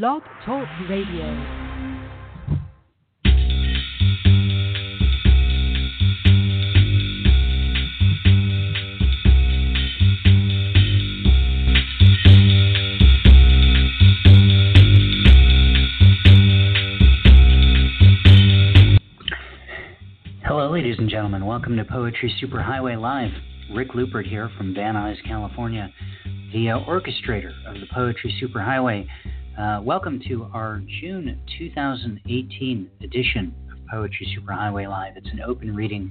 Blog Talk Radio. Hello, ladies and gentlemen. Welcome to Poetry Superhighway Live. Rick Lupert here from Van Nuys, California, the uh, orchestrator of the Poetry Superhighway. Uh, welcome to our June 2018 edition of Poetry Superhighway Live. It's an open reading,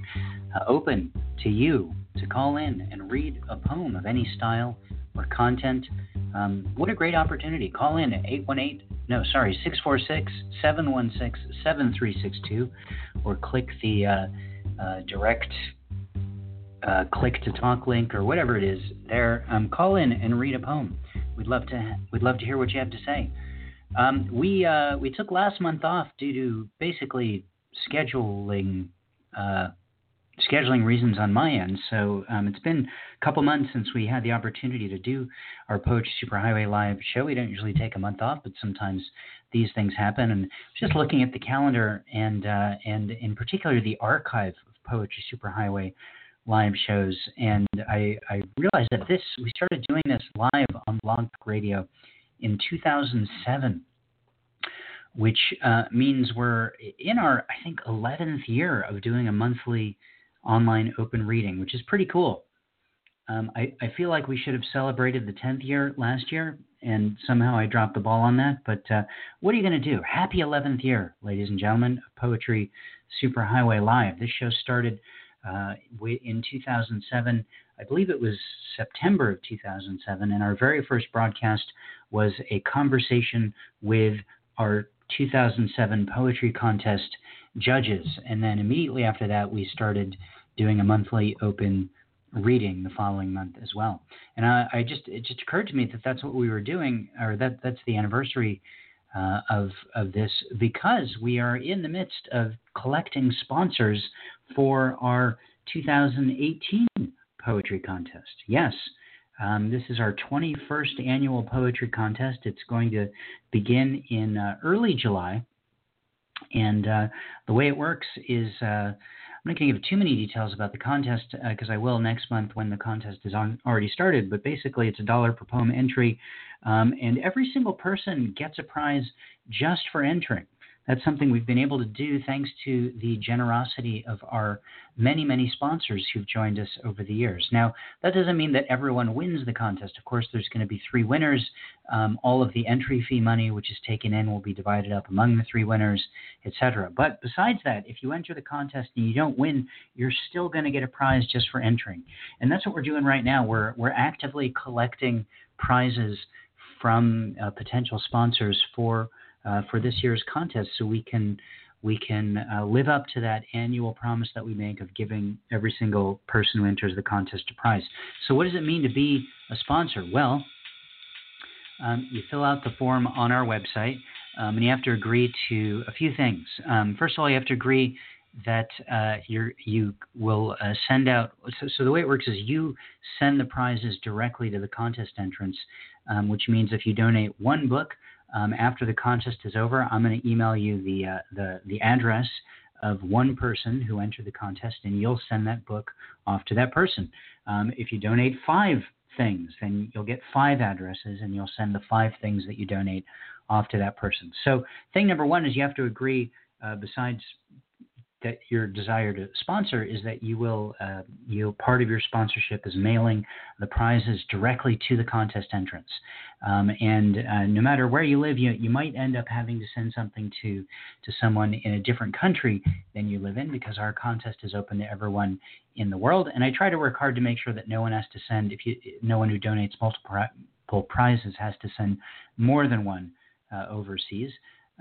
uh, open to you to call in and read a poem of any style or content. Um, what a great opportunity. Call in at 818, no, sorry, 646 716 7362, or click the uh, uh, direct uh, click to talk link or whatever it is there. Um, call in and read a poem. We'd love to we'd love to hear what you have to say. Um, we uh, we took last month off due to basically scheduling uh, scheduling reasons on my end. So um, it's been a couple months since we had the opportunity to do our Poetry Superhighway live show. We don't usually take a month off, but sometimes these things happen. And just looking at the calendar and uh, and in particular the archive of Poetry Superhighway live shows, and I, I realized that this we started doing this live on Blog Radio in 2007 which uh, means we're in our, I think, 11th year of doing a monthly online open reading, which is pretty cool. Um, I, I, feel like we should have celebrated the 10th year last year, and somehow I dropped the ball on that. But uh, what are you going to do? Happy 11th year, ladies and gentlemen, of Poetry Superhighway Live. This show started uh, in 2007. I believe it was September of 2007, and our very first broadcast was a conversation with our 2007 poetry contest judges. And then immediately after that, we started doing a monthly open reading the following month as well. And I, I just it just occurred to me that that's what we were doing, or that that's the anniversary uh, of of this because we are in the midst of collecting sponsors for our 2018 poetry contest. Yes. Um, this is our 21st annual poetry contest. It's going to begin in uh, early July. And uh, the way it works is uh, I'm not going to give too many details about the contest because uh, I will next month when the contest is on, already started. But basically, it's a dollar per poem entry, um, and every single person gets a prize just for entering. That's something we've been able to do thanks to the generosity of our many, many sponsors who've joined us over the years. Now, that doesn't mean that everyone wins the contest. Of course, there's going to be three winners. Um, all of the entry fee money, which is taken in, will be divided up among the three winners, etc. But besides that, if you enter the contest and you don't win, you're still going to get a prize just for entering. And that's what we're doing right now. We're, we're actively collecting prizes from uh, potential sponsors for uh, for this year's contest so we can we can uh, live up to that annual promise that we make of giving every single person who enters the contest a prize. So, what does it mean to be a sponsor? Well, um, you fill out the form on our website, um, and you have to agree to a few things. Um, first of all, you have to agree that uh, you will uh, send out. So, so, the way it works is you send the prizes directly to the contest entrants, um, which means if you donate one book, um, after the contest is over, I'm going to email you the, uh, the, the address of one person who entered the contest, and you'll send that book off to that person. Um, if you donate five things, then you'll get five addresses, and you'll send the five things that you donate off to that person. So, thing number one is you have to agree, uh, besides that your desire to sponsor is that you will uh, you part of your sponsorship is mailing the prizes directly to the contest entrants um, and uh, no matter where you live you, you might end up having to send something to to someone in a different country than you live in because our contest is open to everyone in the world. And I try to work hard to make sure that no one has to send if you no one who donates multiple prizes has to send more than one uh, overseas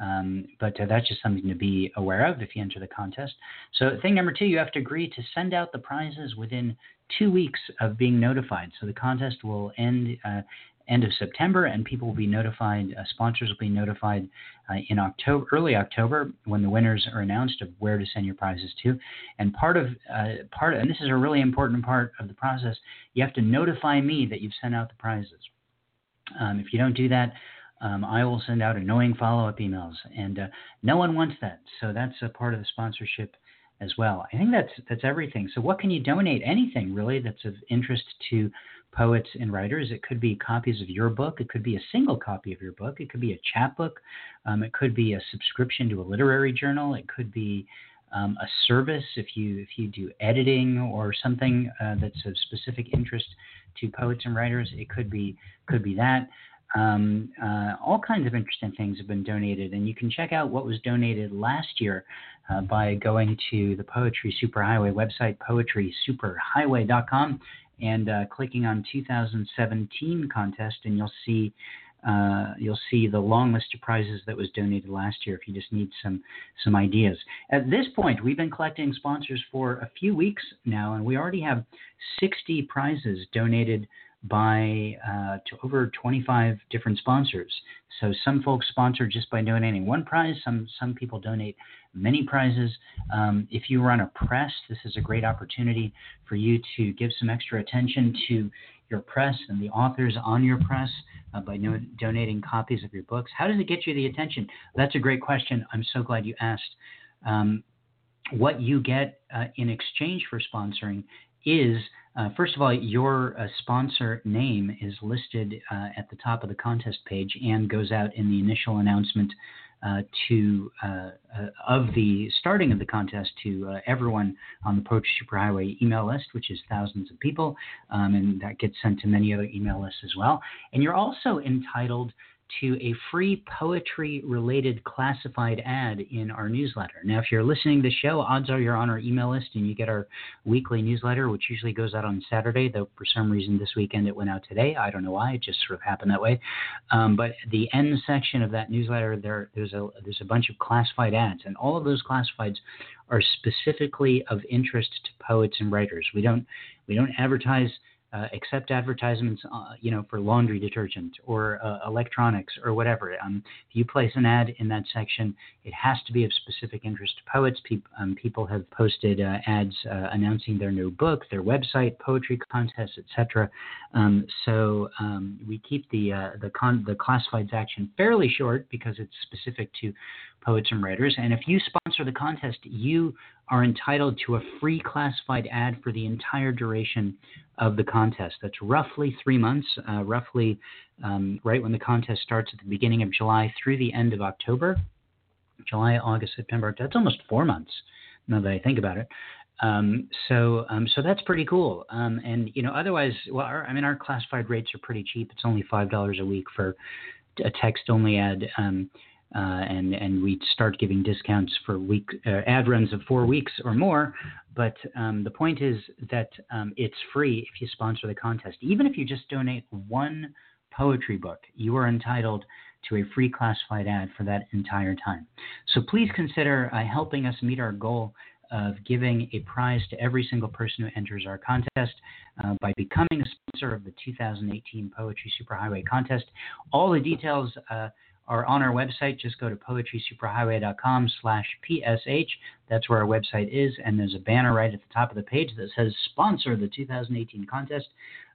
um, but uh, that's just something to be aware of if you enter the contest. So, thing number two, you have to agree to send out the prizes within two weeks of being notified. So, the contest will end uh, end of September, and people will be notified. Uh, sponsors will be notified uh, in October, early October, when the winners are announced of where to send your prizes to. And part of uh, part, and this is a really important part of the process, you have to notify me that you've sent out the prizes. Um, if you don't do that, um, I will send out annoying follow up emails, and uh, no one wants that. So that's a part of the sponsorship as well. I think that's that's everything. So what can you donate? Anything really that's of interest to poets and writers. It could be copies of your book. It could be a single copy of your book. It could be a chapbook. Um, it could be a subscription to a literary journal. It could be um, a service if you if you do editing or something uh, that's of specific interest to poets and writers. It could be could be that. Um, uh, all kinds of interesting things have been donated, and you can check out what was donated last year uh, by going to the Poetry Superhighway website, poetrysuperhighway.com, and uh, clicking on 2017 contest, and you'll see uh, you'll see the long list of prizes that was donated last year. If you just need some some ideas. At this point, we've been collecting sponsors for a few weeks now, and we already have 60 prizes donated by uh, to over 25 different sponsors. So some folks sponsor just by donating one prize. Some some people donate many prizes. Um, if you run a press, this is a great opportunity for you to give some extra attention to your press and the authors on your press uh, by no- donating copies of your books. How does it get you the attention? That's a great question. I'm so glad you asked. Um, what you get uh, in exchange for sponsoring is uh, first of all, your uh, sponsor name is listed uh, at the top of the contest page and goes out in the initial announcement uh, to uh, uh, of the starting of the contest to everyone on the Poetry Superhighway email list, which is thousands of people, um, and that gets sent to many other email lists as well. And you're also entitled to a free poetry related classified ad in our newsletter. Now, if you're listening to the show, odds are you're on our email list and you get our weekly newsletter, which usually goes out on Saturday, though for some reason this weekend it went out today. I don't know why, it just sort of happened that way. Um, but the end section of that newsletter, there, there's, a, there's a bunch of classified ads, and all of those classifieds are specifically of interest to poets and writers. We don't, we don't advertise uh, accept advertisements, uh, you know, for laundry detergent or uh, electronics or whatever. Um, if you place an ad in that section, it has to be of specific interest to poets. Pe- um, people have posted uh, ads uh, announcing their new book, their website, poetry contests, etc. Um, so um, we keep the uh, the, con- the classifieds action fairly short because it's specific to poets and writers. And if you sponsor the contest, you are entitled to a free classified ad for the entire duration of the contest. That's roughly three months, uh, roughly um, right when the contest starts at the beginning of July through the end of October. July, August, September. That's almost four months. Now that I think about it. Um, so, um, so that's pretty cool. Um, and you know, otherwise, well, our, I mean, our classified rates are pretty cheap. It's only five dollars a week for a text-only ad. Uh, and and we start giving discounts for week uh, ad runs of four weeks or more. But um, the point is that um, it's free if you sponsor the contest. Even if you just donate one poetry book, you are entitled to a free classified ad for that entire time. So please consider uh, helping us meet our goal of giving a prize to every single person who enters our contest uh, by becoming a sponsor of the 2018 Poetry Superhighway contest. All the details uh, are on our website. Just go to poetrysuperhighway.com slash PSH. That's where our website is. And there's a banner right at the top of the page that says sponsor the 2018 contest.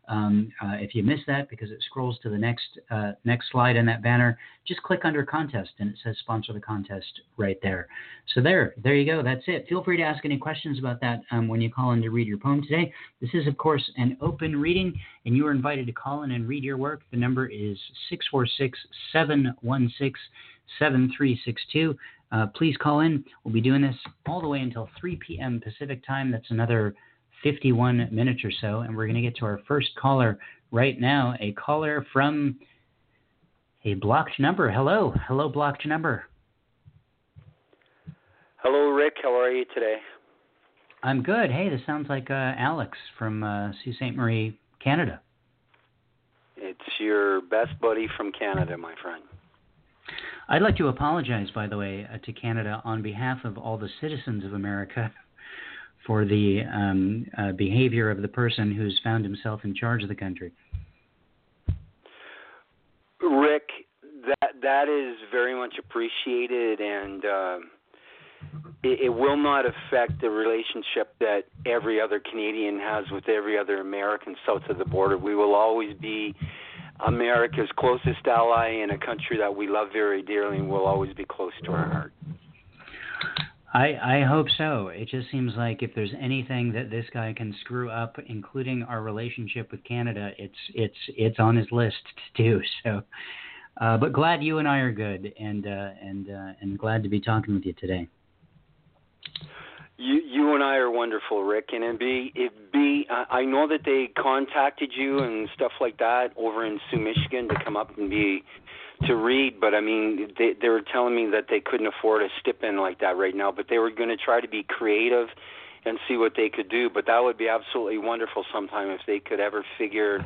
Um, uh, if you miss that because it scrolls to the next uh, next slide in that banner, just click under contest and it says sponsor the contest right there. So there, there you go. That's it. Feel free to ask any questions about that um, when you call in to read your poem today. This is of course an open reading, and you are invited to call in and read your work. The number is 646-716-7362. Uh, please call in. We'll be doing this all the way until 3 p.m. Pacific time. That's another 51 minutes or so, and we're going to get to our first caller right now. A caller from a blocked number. Hello, hello, blocked number. Hello, Rick. How are you today? I'm good. Hey, this sounds like uh, Alex from uh, Sault Ste. Marie, Canada. It's your best buddy from Canada, my friend. I'd like to apologize, by the way, uh, to Canada on behalf of all the citizens of America for the um, uh, behavior of the person who's found himself in charge of the country. Rick, that that is very much appreciated, and uh, it, it will not affect the relationship that every other Canadian has with every other American south of the border. We will always be America's closest ally in a country that we love very dearly and will always be close to our heart. I I hope so. It just seems like if there's anything that this guy can screw up, including our relationship with Canada, it's it's it's on his list to do. So, uh, but glad you and I are good, and uh, and uh, and glad to be talking with you today. You you and I are wonderful, Rick, and it be it be I know that they contacted you and stuff like that over in Soo, Michigan, to come up and be to read, but I mean, they they were telling me that they couldn't afford a stipend like that right now, but they were going to try to be creative and see what they could do. But that would be absolutely wonderful sometime if they could ever figure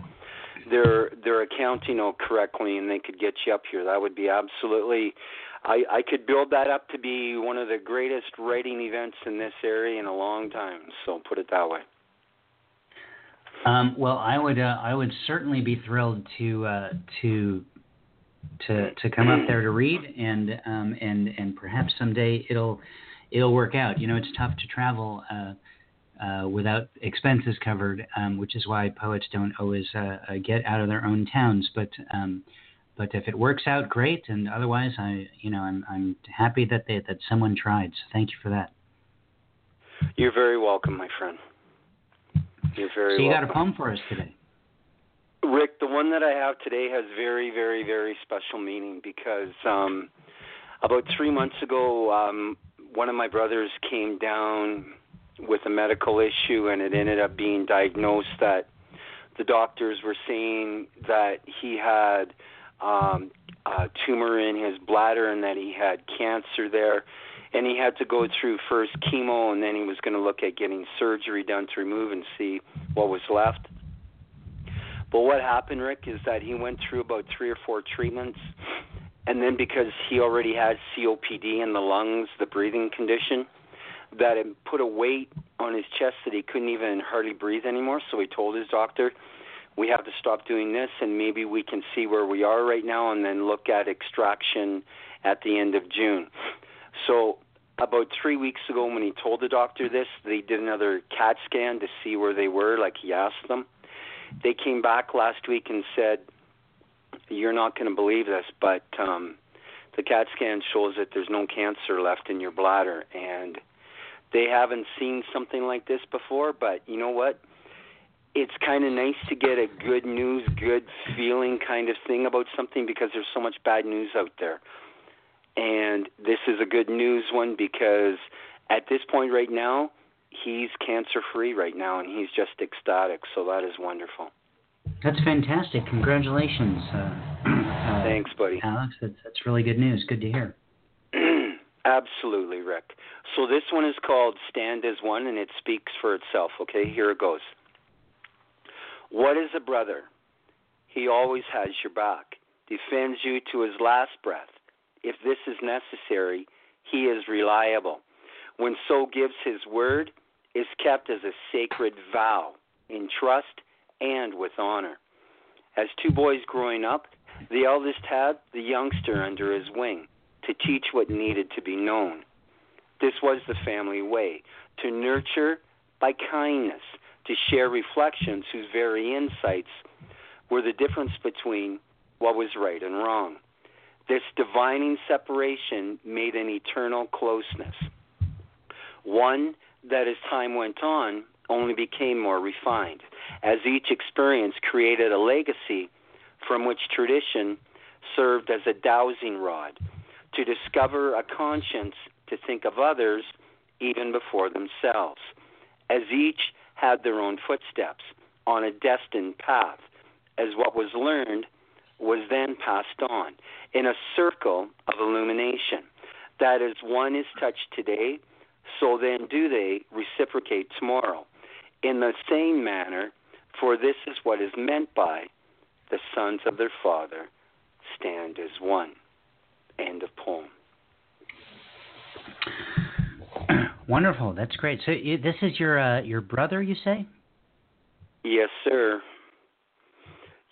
their their accounting out correctly and they could get you up here. That would be absolutely. I I could build that up to be one of the greatest writing events in this area in a long time. So put it that way. Um, well, I would uh, I would certainly be thrilled to uh, to to to come up there to read, and um, and and perhaps someday it'll it'll work out. You know, it's tough to travel uh, uh, without expenses covered, um, which is why poets don't always uh, uh, get out of their own towns. But um, but if it works out, great, and otherwise, I you know I'm I'm happy that they that someone tried. So thank you for that. You're very welcome, my friend. You're very. So you welcome. got a poem for us today. Rick, the one that I have today has very, very, very special meaning because um, about three months ago, um, one of my brothers came down with a medical issue, and it ended up being diagnosed that the doctors were saying that he had um, a tumor in his bladder and that he had cancer there. And he had to go through first chemo, and then he was going to look at getting surgery done to remove and see what was left. But what happened, Rick, is that he went through about three or four treatments, and then because he already had COPD in the lungs, the breathing condition, that it put a weight on his chest that he couldn't even hardly breathe anymore. So he told his doctor, "We have to stop doing this, and maybe we can see where we are right now, and then look at extraction at the end of June." So about three weeks ago, when he told the doctor this, they did another CAT scan to see where they were, like he asked them they came back last week and said, "You're not going to believe this, but um, the CAT scan shows that there's no cancer left in your bladder." And they haven't seen something like this before, but you know what? It's kind of nice to get a good news, good feeling kind of thing about something because there's so much bad news out there. And this is a good news one because at this point right now, he's cancer free right now, and he's just ecstatic. So that is wonderful. That's fantastic. Congratulations. Uh, uh, Thanks, buddy. Alex, that's, that's really good news. Good to hear. Absolutely, Rick. So this one is called Stand as One, and it speaks for itself. Okay, here it goes. What is a brother? He always has your back, defends you to his last breath. If this is necessary, he is reliable. When so gives his word, is kept as a sacred vow in trust and with honor. As two boys growing up, the eldest had the youngster under his wing to teach what needed to be known. This was the family way to nurture by kindness, to share reflections whose very insights were the difference between what was right and wrong. This divining separation made an eternal closeness, one that as time went on only became more refined, as each experience created a legacy from which tradition served as a dowsing rod to discover a conscience to think of others even before themselves, as each had their own footsteps on a destined path, as what was learned was then passed on in a circle of illumination. That as one is touched today, so then do they reciprocate tomorrow. In the same manner, for this is what is meant by the sons of their father stand as one. End of poem. Wonderful. That's great. So you, this is your uh, your brother, you say? Yes, sir.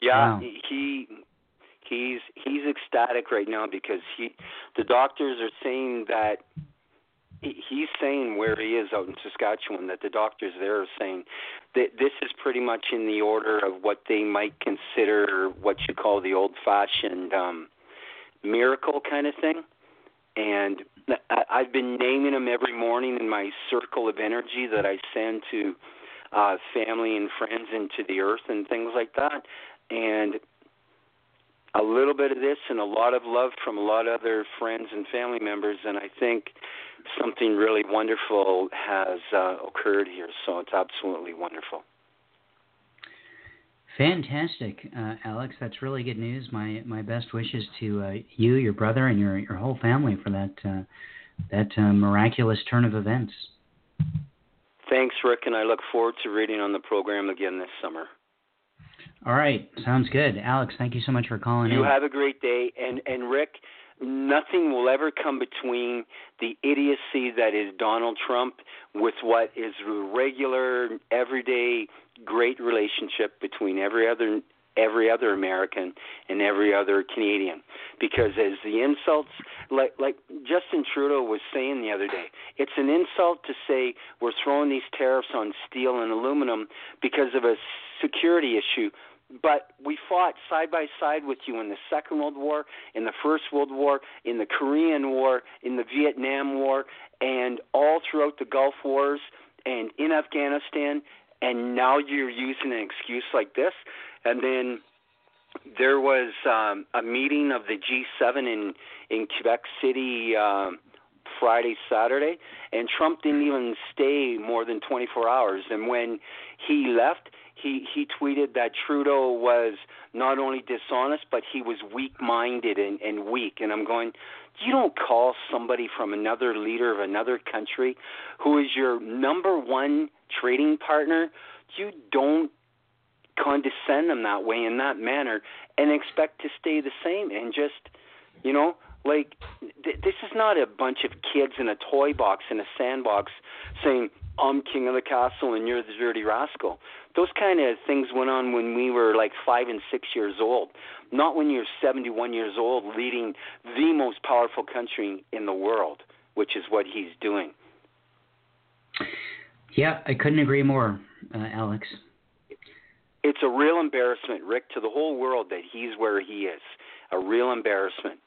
Yeah, wow. he he's he's ecstatic right now because he the doctors are saying that he's saying where he is out in Saskatchewan that the doctors there are saying that this is pretty much in the order of what they might consider what you call the old-fashioned um, miracle kind of thing. And I've been naming them every morning in my circle of energy that I send to uh, family and friends into the earth and things like that. And a little bit of this and a lot of love from a lot of other friends and family members. And I think something really wonderful has uh, occurred here. So it's absolutely wonderful. Fantastic, uh, Alex. That's really good news. My my best wishes to uh, you, your brother, and your your whole family for that uh, that uh, miraculous turn of events. Thanks, Rick, and I look forward to reading on the program again this summer. All right, sounds good, Alex. Thank you so much for calling. You in. have a great day, and and Rick, nothing will ever come between the idiocy that is Donald Trump with what is a regular, everyday, great relationship between every other every other American and every other Canadian. Because as the insults, like like Justin Trudeau was saying the other day, it's an insult to say we're throwing these tariffs on steel and aluminum because of a security issue but we fought side by side with you in the Second World War, in the First World War, in the Korean War, in the Vietnam War, and all throughout the Gulf Wars and in Afghanistan. And now you're using an excuse like this. And then there was um, a meeting of the G7 in in Quebec City um, Friday, Saturday, and Trump didn't even stay more than 24 hours. And when he left, he he tweeted that Trudeau was not only dishonest but he was weak-minded and, and weak. And I'm going, you don't call somebody from another leader of another country who is your number one trading partner, you don't condescend them that way in that manner and expect to stay the same and just you know like th- this is not a bunch of kids in a toy box in a sandbox saying I'm king of the castle and you're the dirty rascal. Those kind of things went on when we were like five and six years old, not when you're 71 years old leading the most powerful country in the world, which is what he's doing. Yeah, I couldn't agree more, uh, Alex. It's a real embarrassment, Rick, to the whole world that he's where he is. A real embarrassment.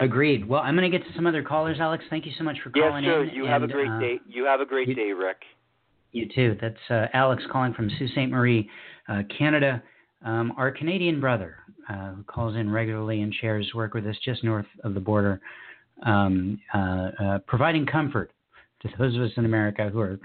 Agreed. Well, I'm going to get to some other callers, Alex. Thank you so much for calling yes, sir. in. You and, have a great uh, day. You have a great you, day, Rick. You too. That's uh, Alex calling from Sault Ste. Marie, uh, Canada. Um, our Canadian brother, uh, who calls in regularly and shares work with us just north of the border, um, uh, uh, providing comfort to those of us in America who are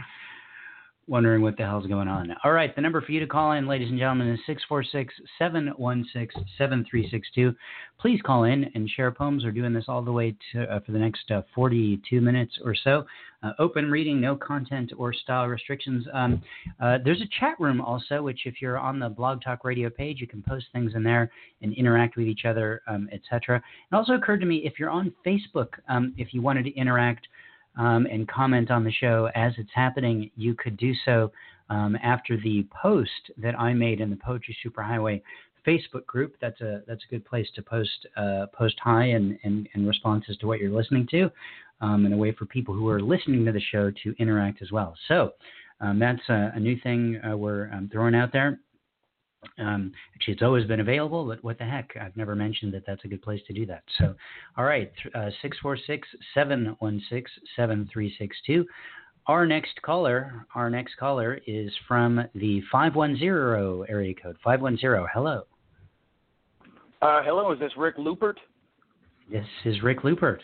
wondering what the hell's going on. All right, the number for you to call in, ladies and gentlemen, is 646 716 7362. Please call in and share poems. We're doing this all the way to, uh, for the next uh, 42 minutes or so. Uh, open reading, no content or style restrictions. Um, uh, there's a chat room also, which if you're on the Blog Talk Radio page, you can post things in there and interact with each other, um, etc. It also occurred to me if you're on Facebook, um, if you wanted to interact um, and comment on the show as it's happening, you could do so um, after the post that I made in the Poetry Superhighway Facebook group. That's a that's a good place to post uh, post hi and, and, and responses to what you're listening to, um, and a way for people who are listening to the show to interact as well. So um, that's a, a, new thing uh, we're um, throwing out there. Um, actually, it's always been available, but what the heck? I've never mentioned that that's a good place to do that. So, all right, uh, 646 716 7362. Our next caller, our next caller is from the 510 area code. 510, hello. Uh, hello, is this Rick Lupert? Yes, this is Rick Lupert.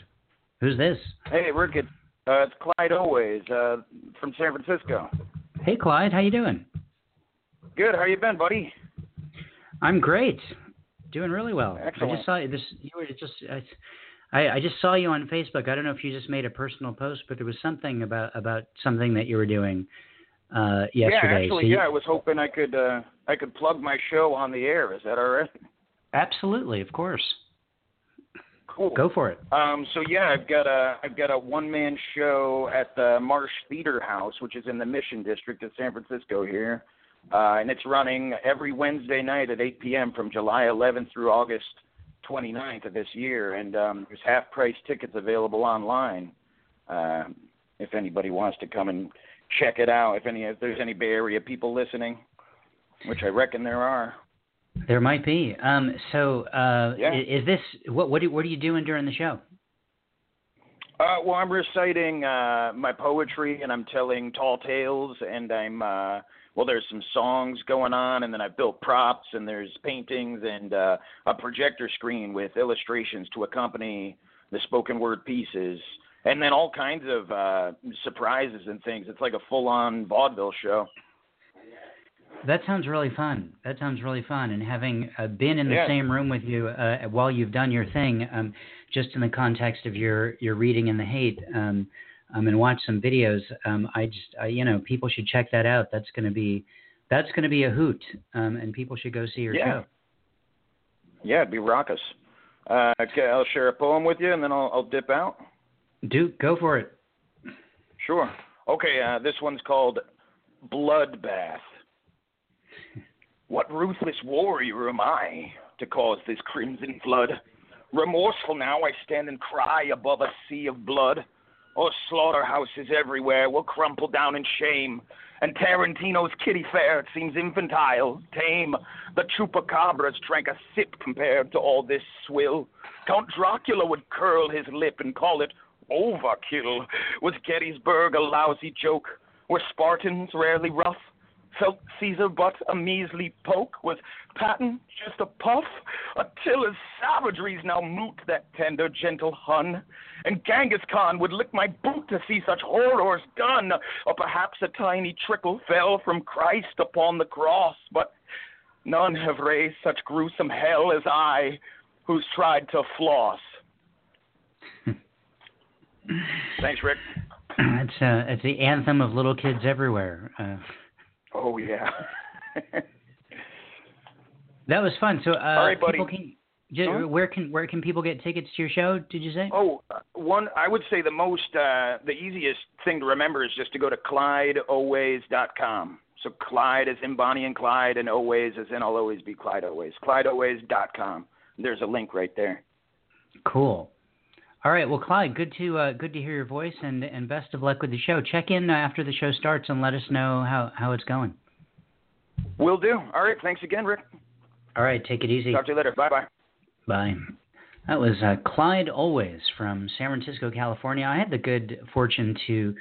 Who's this? Hey, Rick, it's, uh, it's Clyde Always uh, from San Francisco. Hey, Clyde, how you doing? Good. How you been, buddy? I'm great. Doing really well. Excellent. I just saw this. You were just. I, I just saw you on Facebook. I don't know if you just made a personal post, but there was something about about something that you were doing uh, yesterday. Yeah, actually, so you, yeah. I was hoping I could uh, I could plug my show on the air. Is that all right? Absolutely, of course. Cool. Go for it. Um, so yeah, I've got a I've got a one man show at the Marsh Theater House, which is in the Mission District of San Francisco here. Uh, and it's running every Wednesday night at 8 p.m. from July 11th through August 29th of this year. And um, there's half price tickets available online. Uh, if anybody wants to come and check it out, if any if there's any Bay Area people listening, which I reckon there are. There might be. Um, so, uh, yeah. is this what? What, do, what are you doing during the show? Uh, well, I'm reciting uh, my poetry and I'm telling tall tales, and I'm uh, well. There's some songs going on, and then I've built props, and there's paintings and uh, a projector screen with illustrations to accompany the spoken word pieces, and then all kinds of uh, surprises and things. It's like a full-on vaudeville show. That sounds really fun. That sounds really fun. And having uh, been in the yeah. same room with you uh, while you've done your thing, um, just in the context of your your reading in the Haight, um, um, and watch some videos, um, I just uh, you know people should check that out. That's going to be that's going to be a hoot, um, and people should go see your yeah. show. Yeah, it'd be raucous. Uh, okay, I'll share a poem with you, and then I'll, I'll dip out. Do go for it. Sure. Okay, uh, this one's called Bloodbath. What ruthless warrior am I to cause this crimson flood? Remorseful now I stand and cry above a sea of blood. Oh, slaughterhouses everywhere will crumple down in shame. And Tarantino's kitty fair seems infantile, tame. The chupacabras drank a sip compared to all this swill. Count Dracula would curl his lip and call it overkill. Was Gettysburg a lousy joke? Were Spartans rarely rough? Felt Caesar but a measly poke? Was Patton just a puff? Attila's savageries now moot that tender, gentle Hun. And Genghis Khan would lick my boot to see such horrors done. Or perhaps a tiny trickle fell from Christ upon the cross. But none have raised such gruesome hell as I, who's tried to floss. Thanks, Rick. It's uh, it's the anthem of little kids everywhere. Uh, oh yeah. that was fun. So, uh, All right, buddy. people can just, Huh? where can where can people get tickets to your show? Did you say? Oh, uh, one. I would say the most, uh, the easiest thing to remember is just to go to ClydeAlways.com. So Clyde is in Bonnie and Clyde, and Always is in I'll always be Clyde Always. ClydeAlways.com. There's a link right there. Cool. All right. Well, Clyde, good to uh, good to hear your voice, and and best of luck with the show. Check in uh, after the show starts and let us know how how it's going. Will do. All right. Thanks again, Rick. All right. Take it easy. Talk to you later. Bye bye. Bye. That was uh, Clyde Always from San Francisco, California. I had the good fortune to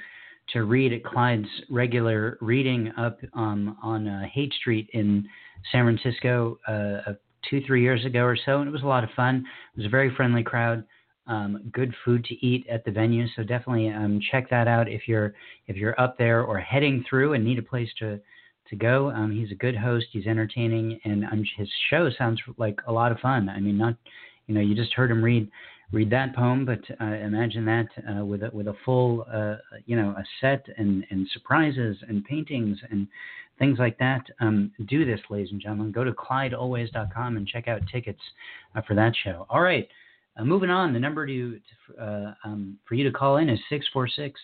to read at Clyde's regular reading up um, on uh, Haight Street in San Francisco uh, two three years ago or so, and it was a lot of fun. It was a very friendly crowd. Um, good food to eat at the venue, so definitely um, check that out if you're if you're up there or heading through and need a place to to go. Um, he's a good host. He's entertaining, and um, his show sounds like a lot of fun. I mean, not you know you just heard him read read that poem, but uh, imagine that uh, with a, with a full uh, you know a set and and surprises and paintings and things like that. Um, do this, ladies and gentlemen. Go to ClydeAlways.com and check out tickets uh, for that show. All right. Uh, moving on, the number to, to uh, um, for you to call in is 646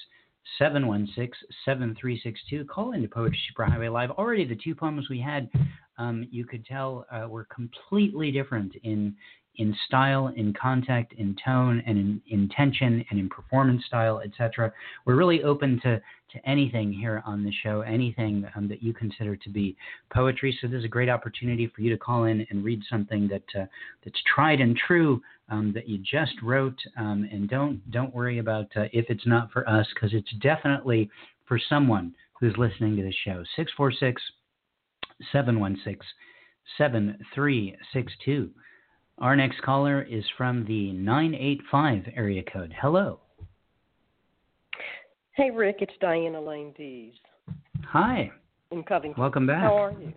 716 7362. Call into Poetry Superhighway Live. Already, the two poems we had, um, you could tell, uh, were completely different in in style, in contact, in tone, and in intention, and in performance style, etc. We're really open to to anything here on the show, anything um, that you consider to be poetry. So this is a great opportunity for you to call in and read something that uh, that's tried and true um, that you just wrote. Um, and don't don't worry about uh, if it's not for us, because it's definitely for someone who's listening to the show. 646 716 7362. Our next caller is from the 985 area code. Hello. Hey, Rick, it's Diane Elaine Dees Hi. in Covington. Welcome back. How are you?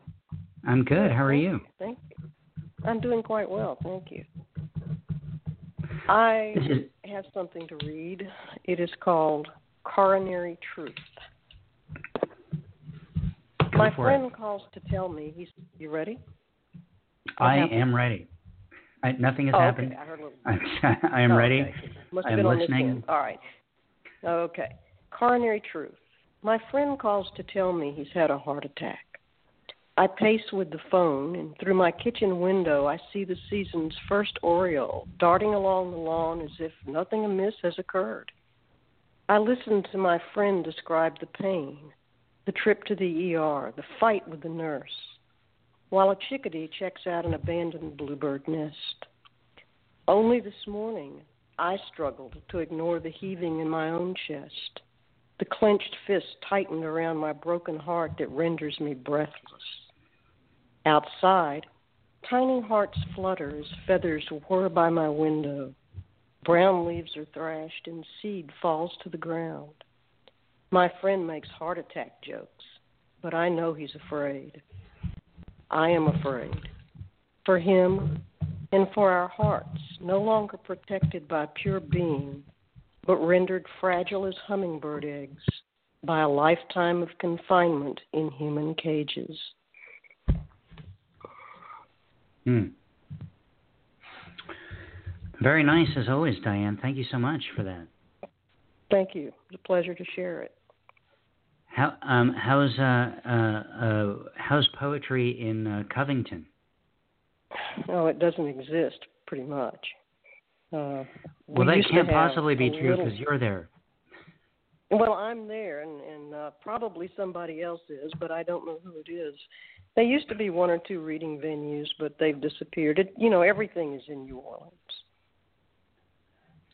I'm good. How are you? Thank you. I'm doing quite well, thank you. I have something to read. It is called Coronary Truth. go My friend it. calls to tell me he's. You ready? I am ready. I, nothing has oh, happened. Okay. I heard a little. I'm, Oh, ready. okay. Must I am listening. All right. Okay. Coronary truth. My friend calls to tell me he's had a heart attack. I pace with the phone, and through my kitchen window, I see the season's first oriole darting along the lawn as if nothing amiss has occurred. I listen to my friend describe the pain, the trip to the ER, the fight with the nurse, while a chickadee checks out an abandoned bluebird nest. Only this morning, I struggled to ignore the heaving in my own chest, the clenched fist tightened around my broken heart that renders me breathless. Outside, tiny hearts flutter as feathers whir by my window. Brown leaves are thrashed and seed falls to the ground. My friend makes heart attack jokes, but I know he's afraid. I am afraid. For him and for our hearts, no longer protected by pure being, but rendered fragile as hummingbird eggs by a lifetime of confinement in human cages. Hmm. Very nice as always, Diane. Thank you so much for that. Thank you. It's a pleasure to share it. How um, how's uh, uh, uh, how's poetry in uh, Covington? Oh, it doesn't exist, pretty much. Uh, well, we that can't possibly be true because you're there. Well, I'm there, and, and uh, probably somebody else is, but I don't know who it is. There used to be one or two reading venues, but they've disappeared. It, you know, everything is in New Orleans.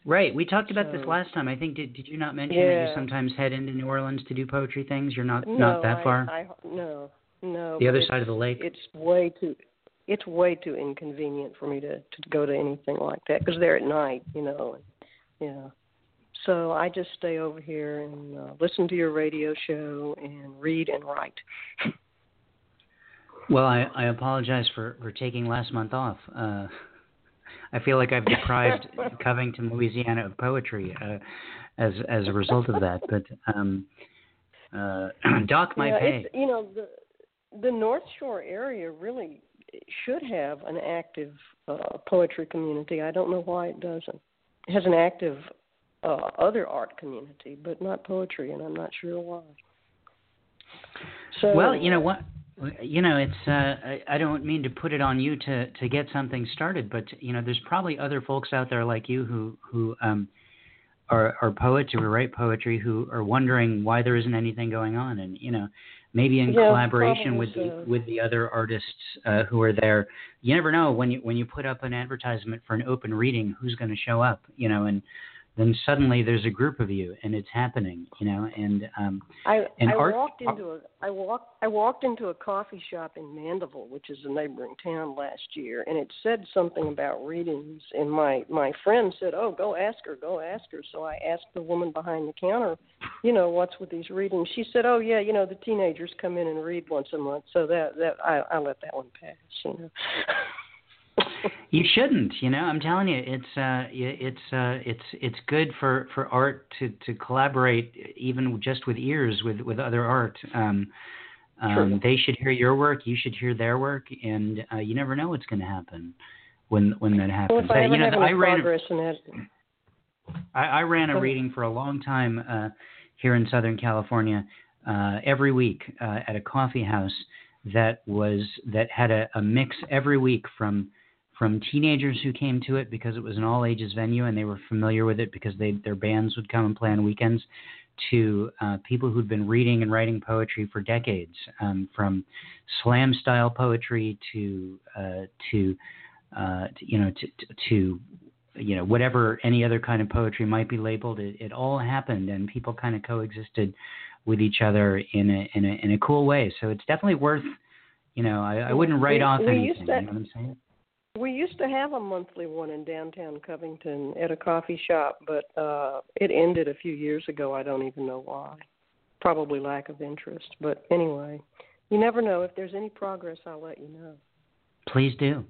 Right. We talked about so, this last time. I think did did you not mention yeah. that you sometimes head into New Orleans to do poetry things? You're not no, not that I, far. I, no, no. The other side of the lake. It's way too. It's way too inconvenient for me to to go to anything like that because they're at night, you know. And, yeah. So I just stay over here and uh, listen to your radio show and read and write. Well, I, I apologize for, for taking last month off. Uh, I feel like I've deprived Covington, Louisiana, of poetry uh, as as a result of that. But um, uh, dock my yeah, pay. You know, the the North Shore area really should have an active uh, poetry community. I don't know why it doesn't. It has an active uh, other art community, but not poetry, and I'm not sure why. So, well, you know what you know, it's uh, I, I don't mean to put it on you to to get something started, but you know, there's probably other folks out there like you who who um, are are poets who write poetry who are wondering why there isn't anything going on, and you know, maybe in yeah, collaboration with so. the with the other artists uh, who are there. You never know when you when you put up an advertisement for an open reading, who's going to show up, you know, and then suddenly there's a group of you and it's happening you know and um I and I art, walked into a I walked I walked into a coffee shop in Mandeville, which is a neighboring town last year, and it said something about readings and my my friend said, "Oh, go ask her, go ask her." So I asked the woman behind the counter, you know, what's with these readings? She said, "Oh, yeah, you know, the teenagers come in and read once a month." So that that I I let that one pass, you know. you shouldn't you know? I'm telling you it's uh it's uh it's it's good for for art to to collaborate even just with ears with with other art. Um um they should hear your work you should hear their work and uh you never know what's going to happen when when that happens. well, I, you know i ran progress I, I ran a reading for a long time uh here in southern california uh every week uh at a coffee house that was that had a, a mix every week from from teenagers who came to it because it was an all ages venue and they were familiar with it because they their bands would come and play on weekends to uh, people who'd been reading and writing poetry for decades, um, from slam style poetry to uh, to, uh, to, you know to, to you know whatever any other kind of poetry might be labeled. It, it all happened and people kind of coexisted with each other in a in a in a cool way. So it's definitely worth you know I, I wouldn't write we, off we anything. To, you know what I'm saying? We used to have a monthly one in downtown Covington at a coffee shop, but uh it ended a few years ago. I don't even know why. Probably lack of interest. But anyway, you never know. If there's any progress, I'll let you know. Please do.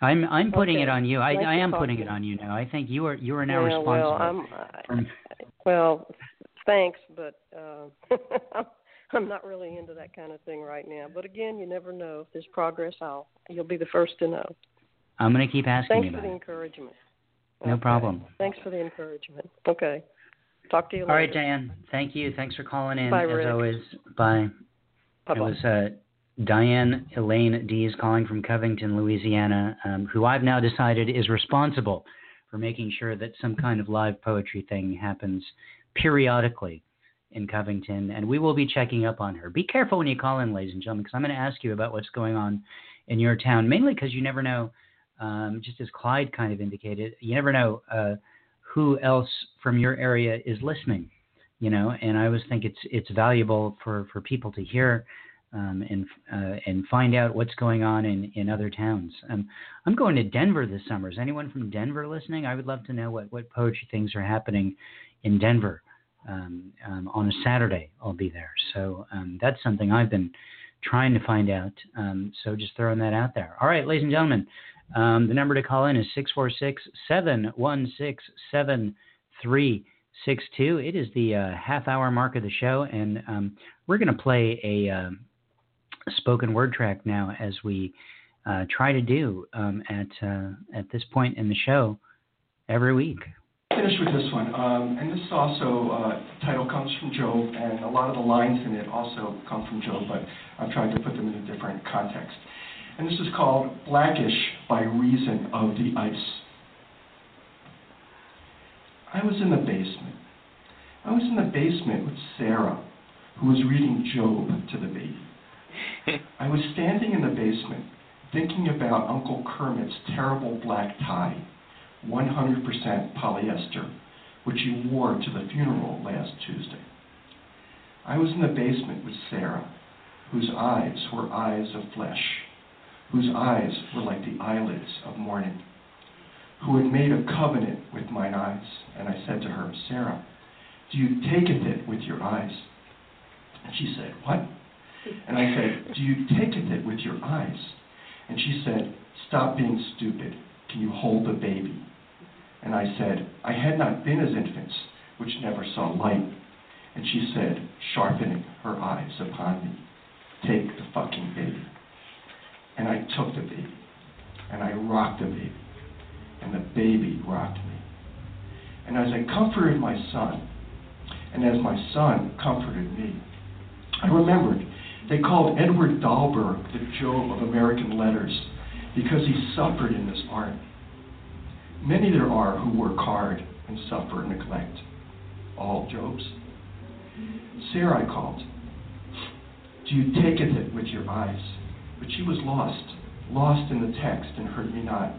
I'm I'm putting okay. it on you. I nice I am putting it on you now. I think you are you are now yeah, responsible. Well, I'm, from, well, thanks, but uh, I'm not really into that kind of thing right now. But again, you never know. If there's progress, I'll you'll be the first to know. I'm going to keep asking you. Thanks for the encouragement. No Okay. problem. Thanks for the encouragement. Okay. Talk to you later. All right, Diane. Thank you. Thanks for calling in. Bye, as always. Bye. Bye-bye. It was uh, Diane Elaine Dees calling from Covington, Louisiana, um, who I've now decided is responsible for making sure that some kind of live poetry thing happens periodically in Covington, and we will be checking up on her. Be careful when you call in, ladies and gentlemen, because I'm going to ask you about what's going on in your town, mainly because you never know. Um, just as Clyde kind of indicated, you never know uh, who else from your area is listening. You know, and I always think it's it's valuable for for people to hear um, and uh, and find out what's going on in in other towns. Um, I'm going to Denver this summer. Is anyone from Denver listening? I would love to know what what poetry things are happening in Denver. Um, um on a Saturday, I'll be there. So um, that's something I've been trying to find out. Um, so just throwing that out there. All right, ladies and gentlemen, the number to call in is 646 716 7362. It is the uh, half hour mark of the show, and we're going to play a, uh, spoken word track now as we uh, try to do um, at uh, at this point in the show every week. Finish with this one, um, and this also uh, title comes from Job, and a lot of the lines in it also come from Job, but I've tried to put them in a different context. And this is called Blackish by Reason of the Ice. I was in the basement. I was in the basement with Sarah, who was reading Job to the baby. I was standing in the basement thinking about Uncle Kermit's terrible black tie, 100% polyester, which he wore to the funeral last Tuesday. I was in the basement with Sarah, whose eyes were eyes of flesh, whose eyes were like the eyelids of morning, who had made a covenant with mine eyes. And I said to her, Sarah, do you taketh it with your eyes? And she said, What? And I said, Do you taketh it with your eyes? And she said, Stop being stupid. Can you hold the baby? And I said, I had not been as infants, which never saw light. And she said, sharpening her eyes upon me, Take the fucking baby. And I took the baby, and I rocked the baby, and the baby rocked me. And as I comforted my son, and as my son comforted me, I remembered they called Edward Dahlberg the Job of American letters because he suffered in this art. Many there are who work hard and suffer and neglect. All Jobs. Sarah called. Do you take it with your eyes? But she was lost, lost in the text and heard me not.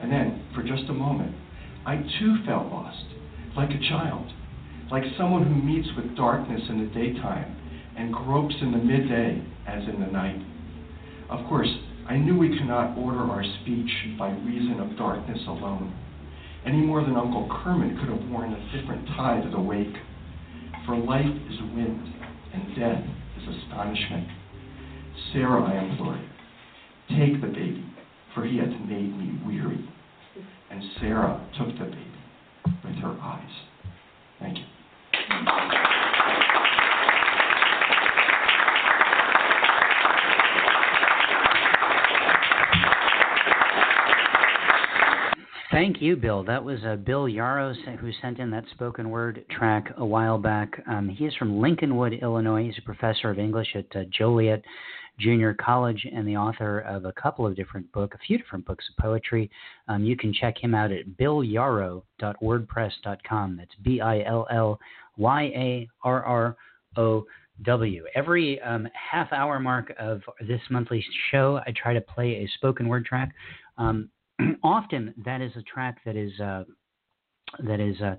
And then, for just a moment, I too felt lost, like a child, like someone who meets with darkness in the daytime and gropes in the midday as in the night. Of course, I knew we cannot order our speech by reason of darkness alone, any more than Uncle Kermit could have worn a different tie to the wake. For life is wind, and death is astonishment. Sarah, I implored, take the baby, for he hath made me weary. And Sarah took the baby with her eyes. Thank you. Thank you, Bill. That was uh, Bill Yarrow who sent in that spoken word track a while back. Um, he is from Lincolnwood, Illinois. He's a professor of English at uh, Joliet Junior College and the author of a couple of different books, a few different books of poetry. Um, you can check him out at billyarrow.wordpress.com. That's B I L L Y A R R O W. Every um, half hour mark of this monthly show, I try to play a spoken word track. Um, often that is a track that is uh, that is uh,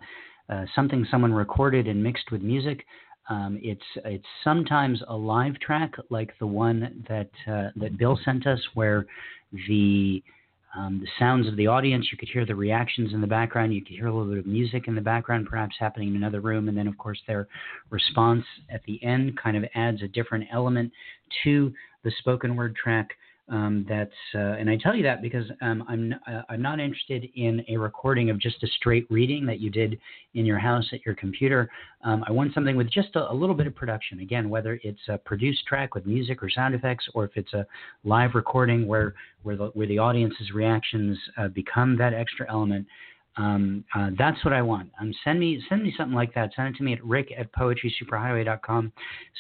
uh, something someone recorded and mixed with music. Um, it's it's sometimes a live track like the one that uh, that Bill sent us, where the um, the sounds of the audience, you could hear the reactions in the background, you could hear a little bit of music in the background, perhaps happening in another room, and then of course their response at the end kind of adds a different element to the spoken word track. Um, that's uh, and I tell you that because um, I'm uh, I'm not interested in a recording of just a straight reading that you did in your house at your computer. Um, I want something with just a, a, little bit of production. Again, whether it's a produced track with music or sound effects, or if it's a live recording where where the where the audience's reactions uh, become that extra element. Um, uh, that's what I want. Um, send me send me something like that. Send it to me at rick at poetrysuperhighway.com.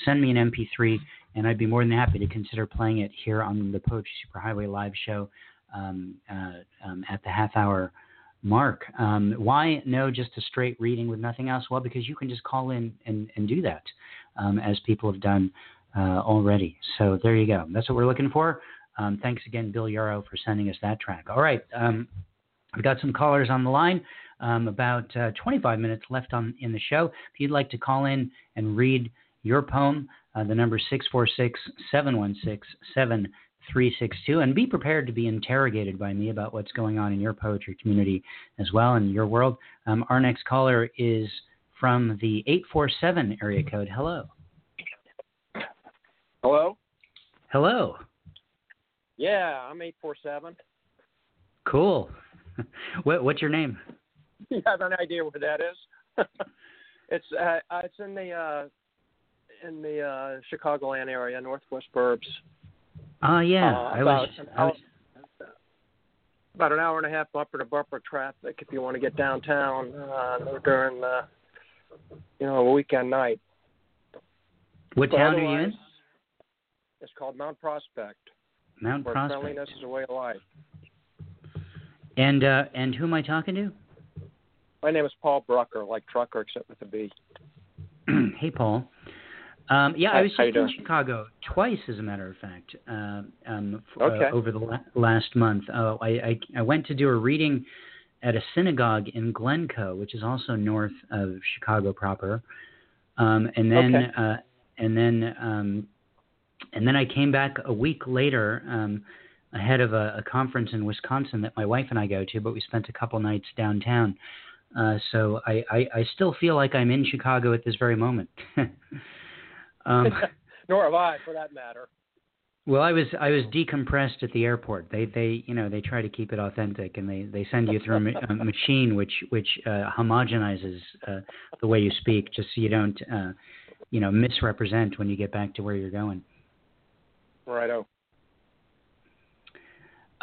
Send me an MP3 and I'd be more than happy to consider playing it here on the Poetry Superhighway live show um, uh, um, at the half hour Mark, um, why no just a straight reading with nothing else? Well, because you can just call in and, and do that, um, as people have done uh, already. So there you go. That's what we're looking for. Thanks again, Bill Yarrow, for sending us that track. All right, we've got some callers on the line. Um, about uh, 25 minutes left on in the show. If you'd like to call in and read your poem, uh, the number 646 716 7362. And be prepared to be interrogated by me about what's going on in your poetry community as well in your world. Um, our next caller is from the 847 area code. Hello. Hello? Hello. Yeah, I'm 847. Cool. what, what's your name? You have an idea where that is? it's uh, it's in the uh, in the uh, Chicagoland area, Northwest Burbs. Oh yeah, uh, I was, I was about an hour and a half bumper to bumper traffic if you want to get downtown uh, during the you know a weekend night. What but town are you in? It's called Mount Prospect. Mount where Prospect. friendliness is a way of life. And uh, and who am I talking to? My name is Paul Brucker, like trucker except with a B. hey, Paul. Um, yeah, Hi, I was just in doing? Chicago twice, as a matter of fact, uh, um, f- Okay. uh, over the la- last month. Uh, I, I I went to do a reading at a synagogue in Glencoe, which is also north of Chicago proper, um, and then Okay. uh, and then um, and then I came back a week later. Ahead of a, a conference in Wisconsin that my wife and I go to, but we spent a couple nights downtown. Uh, so I, I, I still feel like I'm in Chicago at this very moment. um, Nor have I, for that matter. well, I was I was decompressed at the airport. They they you know they try to keep it authentic, and they, they send you through a machine which which uh, homogenizes uh, the way you speak, just so you don't uh, you know misrepresent when you get back to where you're going. Righto.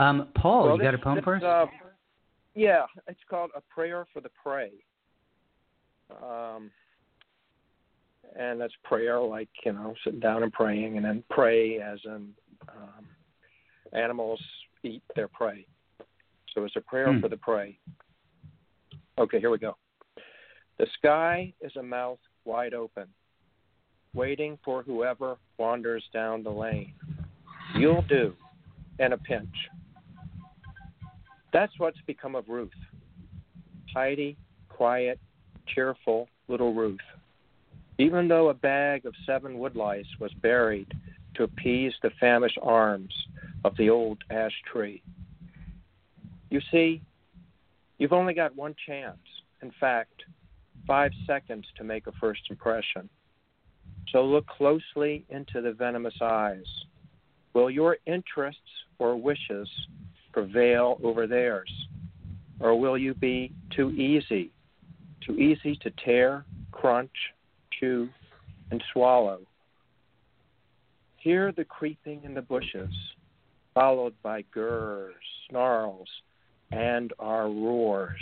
Um, Paul, well, you got a poem this, for us? Uh, yeah, it's called A Prayer for the Prey. Um, and that's prayer like, you know, sitting down and praying, and then pray as in um, animals eat their prey. So it's a prayer Hmm. for the prey. Okay, here we go. The sky is a mouth wide open, waiting for whoever wanders down the lane. You'll do in a pinch. That's what's become of Ruth. Tidy, quiet, cheerful little Ruth. Even though a bag of seven woodlice was buried to appease the famished arms of the old ash tree. You see, you've only got one chance. In fact, five seconds to make a first impression. So look closely into the venomous eyes. Will your interests or wishes prevail over theirs? Or will you be too easy, too easy to tear, crunch, chew, and swallow? Hear the creeping in the bushes, followed by gurrs, snarls, and our roars.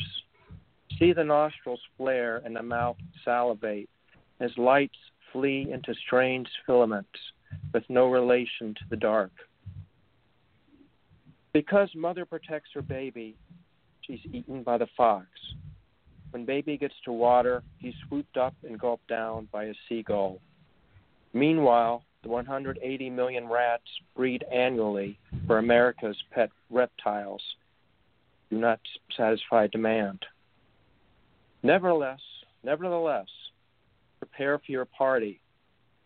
See the nostrils flare and the mouth salivate as lights flee into strange filaments with no relation to the dark. Because mother protects her baby, she's eaten by the fox. When baby gets to water, he's swooped up and gulped down by a seagull. Meanwhile, the 180 million rats breed annually for America's pet reptiles do not satisfy demand. Nevertheless, nevertheless, prepare for your party.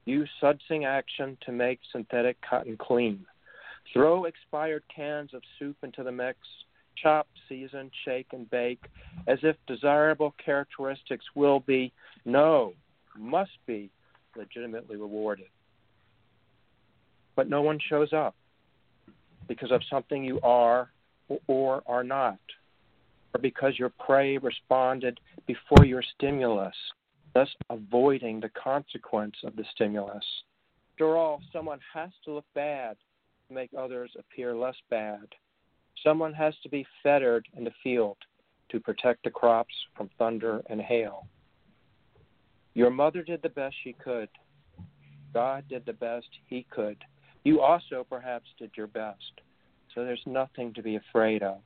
Use sudsing action to make synthetic cotton clean. Throw expired cans of soup into the mix. Chop, season, shake, and bake as if desirable characteristics will be, no, must be legitimately rewarded. But no one shows up because of something you are or are not, or because your prey responded before your stimulus, thus avoiding the consequence of the stimulus. After all, someone has to look bad make others appear less bad. Someone has to be fettered in the field to protect the crops from thunder and hail. Your mother did the best she could. God did the best he could. You also perhaps did your best. So there's nothing to be afraid of.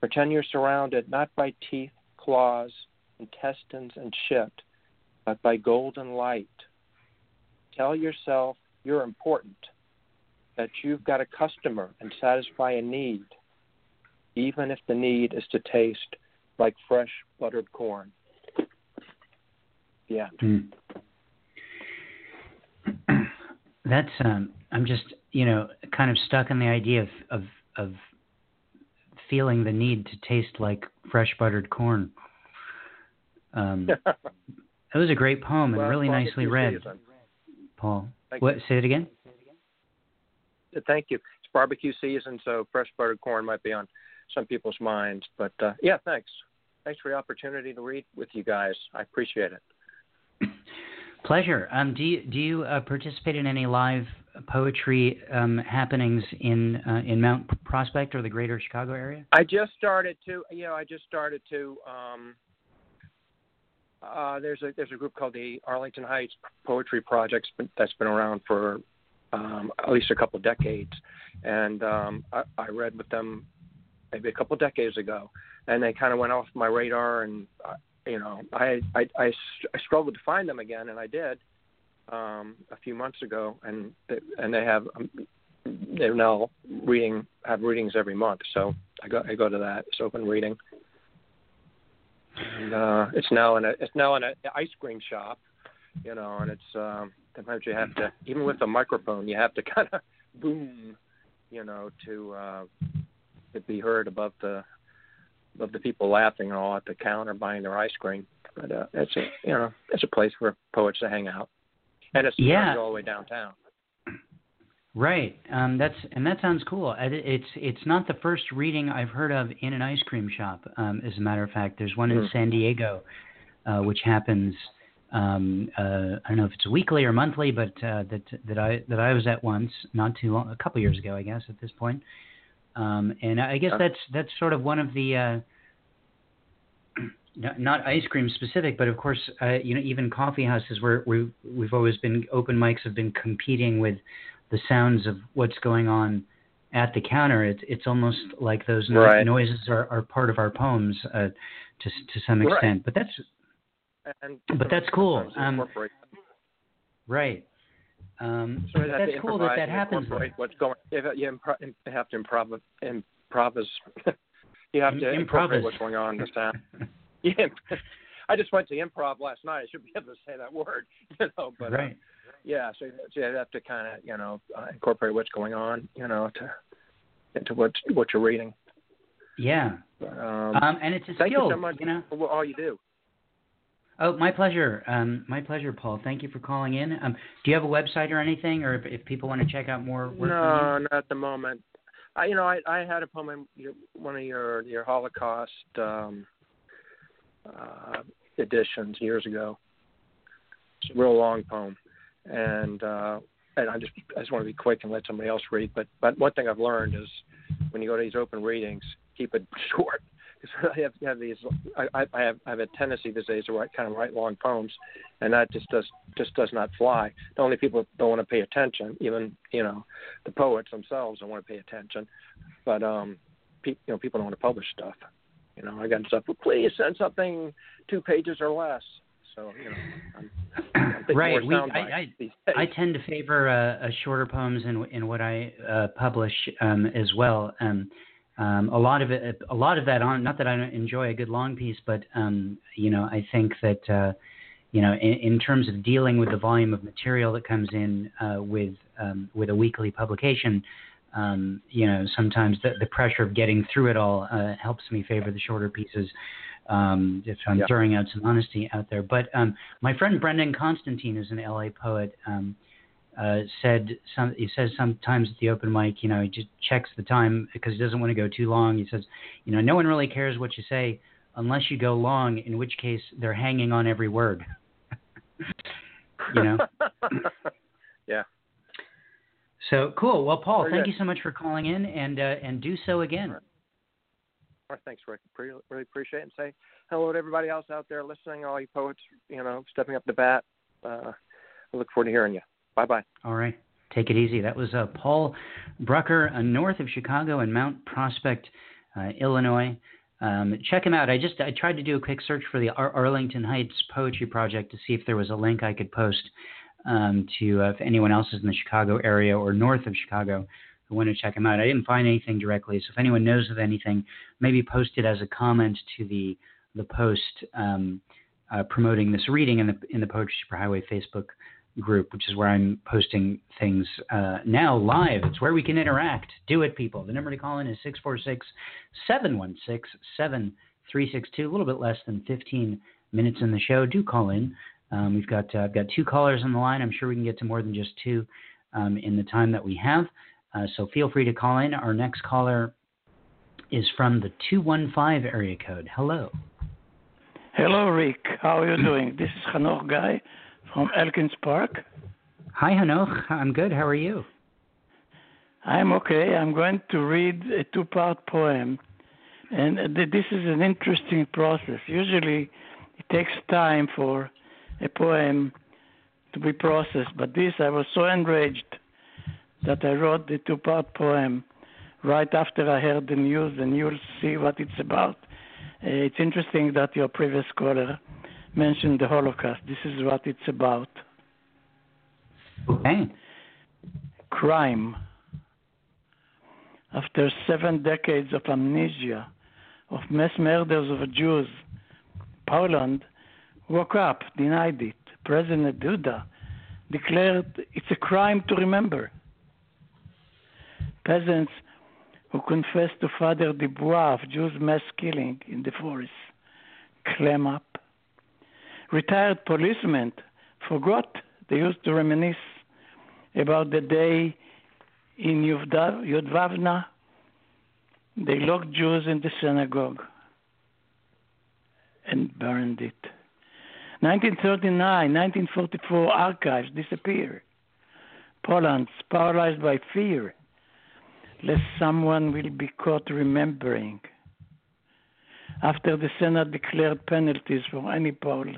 Pretend you're surrounded not by teeth, claws, intestines, and shit, but by golden light. Tell yourself you're important, that you've got a customer and satisfy a need, even if the need is to taste like fresh buttered corn. Yeah. Mm. That's um I'm just, you know, kind of stuck in the idea of of of feeling the need to taste like fresh buttered corn. Um, it was a great poem and well, really nicely read. Paul. Thank what? You. Say it again. Thank you. It's barbecue season, so fresh buttered corn might be on some people's minds. But uh, yeah, thanks. Thanks for the opportunity to read with you guys. I appreciate it. Pleasure. Um, do you do you uh, participate in any live poetry um, happenings in uh, in Mount Prospect or the Greater Chicago area? I just started to. You know, I just started to. Um, uh, there's a there's a group called the Arlington Heights Poetry Project that's been around for um, at least a couple decades, and um, I, I read with them maybe a couple decades ago, and they kind of went off my radar, and uh, you know I, I I I struggled to find them again, and I did um, a few months ago, and they, and they have um, they're now reading have readings every month, so I go I go to that. It's open reading. And uh, it's now in a it's now in an ice cream shop, you know, and it's um, sometimes you have to even with a microphone you have to kind of boom, you know, to uh, to be heard above the above the people laughing and all at the counter buying their ice cream. But uh, it's a you know it's a place for poets to hang out, and it's yeah. all the way downtown. Right. Um, that's and that sounds cool. It's it's not the first reading I've heard of in an ice cream shop. Um, as a matter of fact, there's one in Mm. San Diego, uh, which happens. Um, uh, I don't know if it's weekly or monthly, but uh, that that I that I was at once, not too long, a couple years ago, I guess, at this point. Um, and I guess that's that's sort of one of the uh, not- ice cream specific, but of course, uh, you know, even coffee houses where we we've always been open mics have been competing with the sounds of what's going on at the counter. It's it's almost like those no- Right. noises are, are part of our poems uh, to to some Right. extent. But that's And But that's cool. Um, right. Um, So that's cool that that happens. What's going? You have, you impro- have to improv, improvise. you have to improvise. what's going on in the sound. Yeah, I just went to improv last night. I should be able to say that word, you know. But uh, yeah, so, so you have to kind of you know uh, incorporate what's going on, you know, to into what what you're reading. Yeah. But, um, Um, and it's a thank skill, you so much know. for what- all you do. Oh, my pleasure. Um, my pleasure, Paul. Thank you for calling in. Um, do you have a website or anything, or if, if people want to check out more work No, not at the moment. I, you know, I, I had a poem in your, one of your your Holocaust um, uh, editions years ago. It's a real long poem, and uh, and I just I just want to be quick and let somebody else read. But but one thing I've learned is when you go to these open readings, keep it short. Because I have, have these, I, I have I have a tendency these days to write kind of write long poems, and that just does just does not fly. Not only people don't want to pay attention, even you know, the poets themselves don't want to pay attention, but um, pe- you know, people don't want to publish stuff. You know, I got stuff. Well, please send something two pages or less. So you know, I'm, I'm Right, we- I- I- I tend to favor uh, uh, shorter poems in in what I uh, publish um, as well. Um, um, a lot of it, a lot of that on. Not that I don't enjoy a good long piece, but um, you know, I think that uh, you know, in, in terms of dealing with the volume of material that comes in uh, with um, with a weekly publication, um, you know, sometimes the, the pressure of getting through it all uh, helps me favor the shorter pieces. Um, if I'm Yeah. throwing out some honesty out there, but um, my friend Brendan Constantine is an LA poet. Uh, said some. He says sometimes at the open mic, you know, he just checks the time because he doesn't want to go too long. He says, you know, no one really cares what you say unless you go long, in which case they're hanging on every word. you know. yeah. So cool. Well, Paul, Very thank good. you so much for calling in, and uh, and do so again. All right, thanks, Rick. Pre- really appreciate it. And say hello to everybody else out there listening, all you poets, you know, stepping up the bat. Uh, I look forward to hearing you. Bye bye. All right. Take it easy. That was uh, Paul Brucker, uh, north of Chicago in Mount Prospect, uh, Illinois. Um, check him out. I just I tried to do a quick search for the Ar- Arlington Heights Poetry Project to see if there was a link I could post um, to uh, if anyone else is in the Chicago area or north of Chicago who want to check him out. I didn't find anything directly, so if anyone knows of anything, maybe post it as a comment to the the post um, uh, promoting this reading in the in the Poetry Superhighway Facebook group, which is where I'm posting things uh, now live. It's where we can interact. Do it, people. The number to call in is 646 716 7362. A little bit less than 15 minutes in the show. Do call in. Um, we've got uh, I've got two callers on the line. I'm sure we can get to more than just two um, in the time that we have. Uh, so feel free to call in. Our next caller is from the 215 area code. Hello. Hello, Rick. How are you doing? This is Hanoch Guy from Elkins Park. Hi, Hanoch. I'm good. How are you? I'm okay. I'm going to read a two part poem. And this is an interesting process. Usually, it takes time for a poem to be processed, but this, I was so enraged that I wrote the two part poem right after I heard the news, and you'll see what it's about. Uh, it's interesting that your previous caller mentioned the Holocaust. This is what it's about. Okay. Crime. After seven decades of amnesia, of mass murders of Jews, Poland woke up, denied it. President Duda declared it's a crime to remember. Peasants who confessed to Father Desbois of Jews' mass killing in the forest clam up retired policemen forgot. They used to reminisce about the day in Jedwabne. They locked Jews in the synagogue and burned it. 1939, 1944 archives disappear. Poland's paralyzed by fear, lest someone will be caught remembering. After the Senate declared penalties for any Pole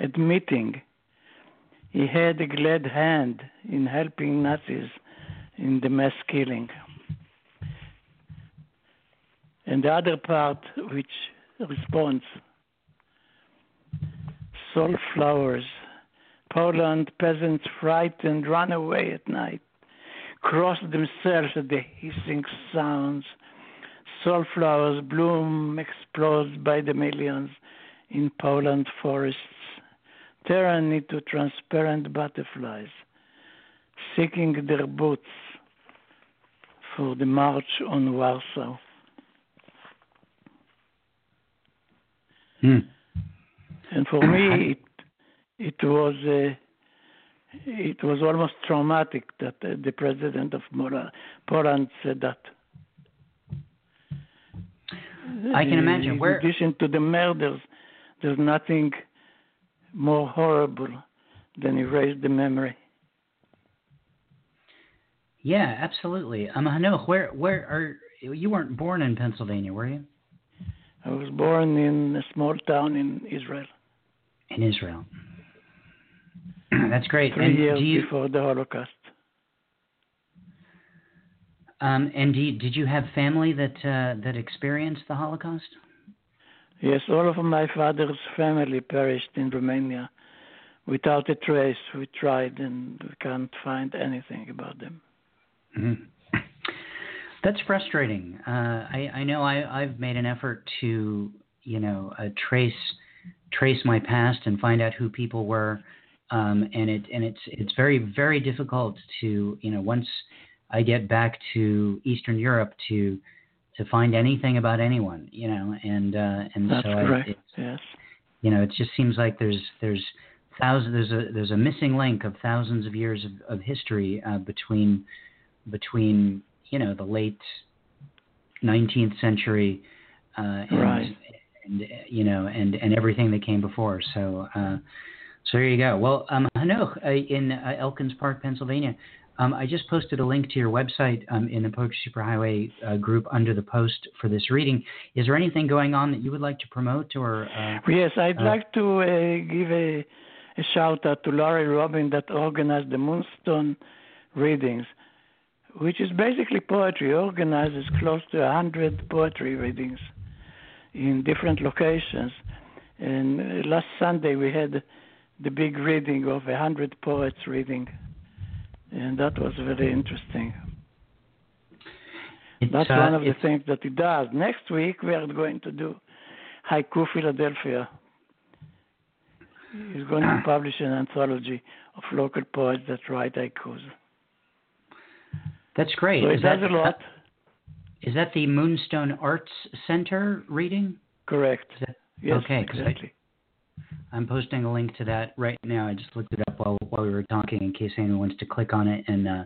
admitting he had a glad hand in helping Nazis in the mass killing. And the other part, which responds, salt flowers, Poland peasants frightened run away at night, cross themselves at the hissing sounds. Salt flowers bloom, explode by the millions in Poland forests turn into transparent butterflies, seeking their boots for the march on Warsaw. Hmm. And for me, it it was uh, it was almost traumatic that uh, the president of Poland said that. I can imagine. In Where... addition to the murders, there's nothing more horrible than erase the memory. Yeah, absolutely. Um, Hanoch, where where are you? weren't born in Pennsylvania, were you? I was born in a small town in Israel. In Israel. That's great. Three and years you, before the Holocaust. Um, and you, did you have family that uh, that experienced the Holocaust? Yes, all of my father's family perished in Romania without a trace. We tried and we can't find anything about them. Mm-hmm. That's frustrating. Uh, I, I know I, I've made an effort to, you know, uh, trace trace my past and find out who people were, um, and it and it's it's very very difficult to, you know, once I get back to Eastern Europe to to find anything about anyone, you know, and uh, and That's so correct. I, yes. you know, it just seems like there's there's thousands there's a there's a missing link of thousands of years of, of history uh, between between you know the late 19th century uh, and, right. and you know and and everything that came before. So uh, so there you go. Well, um, Hanoch uh, in uh, Elkins Park, Pennsylvania. Um, I just posted a link to your website um, in the Poetry Superhighway uh, group under the post for this reading. Is there anything going on that you would like to promote or? Uh, yes, I'd uh, like to uh, give a, a, shout out to Larry Robin that organized the Moonstone readings. which is basically poetry, organizes close to a hundred poetry readings in different locations. And uh, last Sunday we had the big reading of a hundred poets reading, and that was very interesting. It's, That's uh, one of the things that he does. Next week we are going to do Haiku Philadelphia. He's going to publish an anthology of local poets that write haikus. That's great. So is that a lot. Is that the Moonstone Arts Center reading? Correct. That, Yes, Okay, 'cause I- exactly. I'm posting a link to that right now. I just looked it up while while we were talking, in case anyone wants to click on it and uh,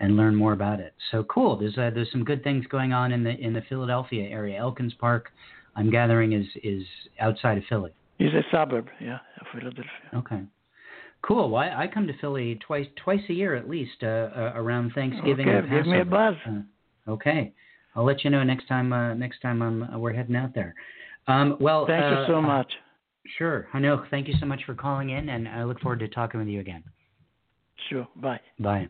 and learn more about it. So cool. There's uh, there's some good things going on in the in the Philadelphia area. Elkins Park, I'm gathering is is outside of Philly. He's a suburb, yeah, of Philadelphia. Okay. Cool. Well, I, I come to Philly twice twice a year at least uh, uh, around Thanksgiving okay, and give me a buzz. Uh, okay. I'll let you know next time. Uh, next time I'm uh, we're heading out there. Um, well, Thank you uh, so much. Sure, Hanoch. Thank you so much for calling in, and I look forward to talking with you again. Sure. Bye. Bye.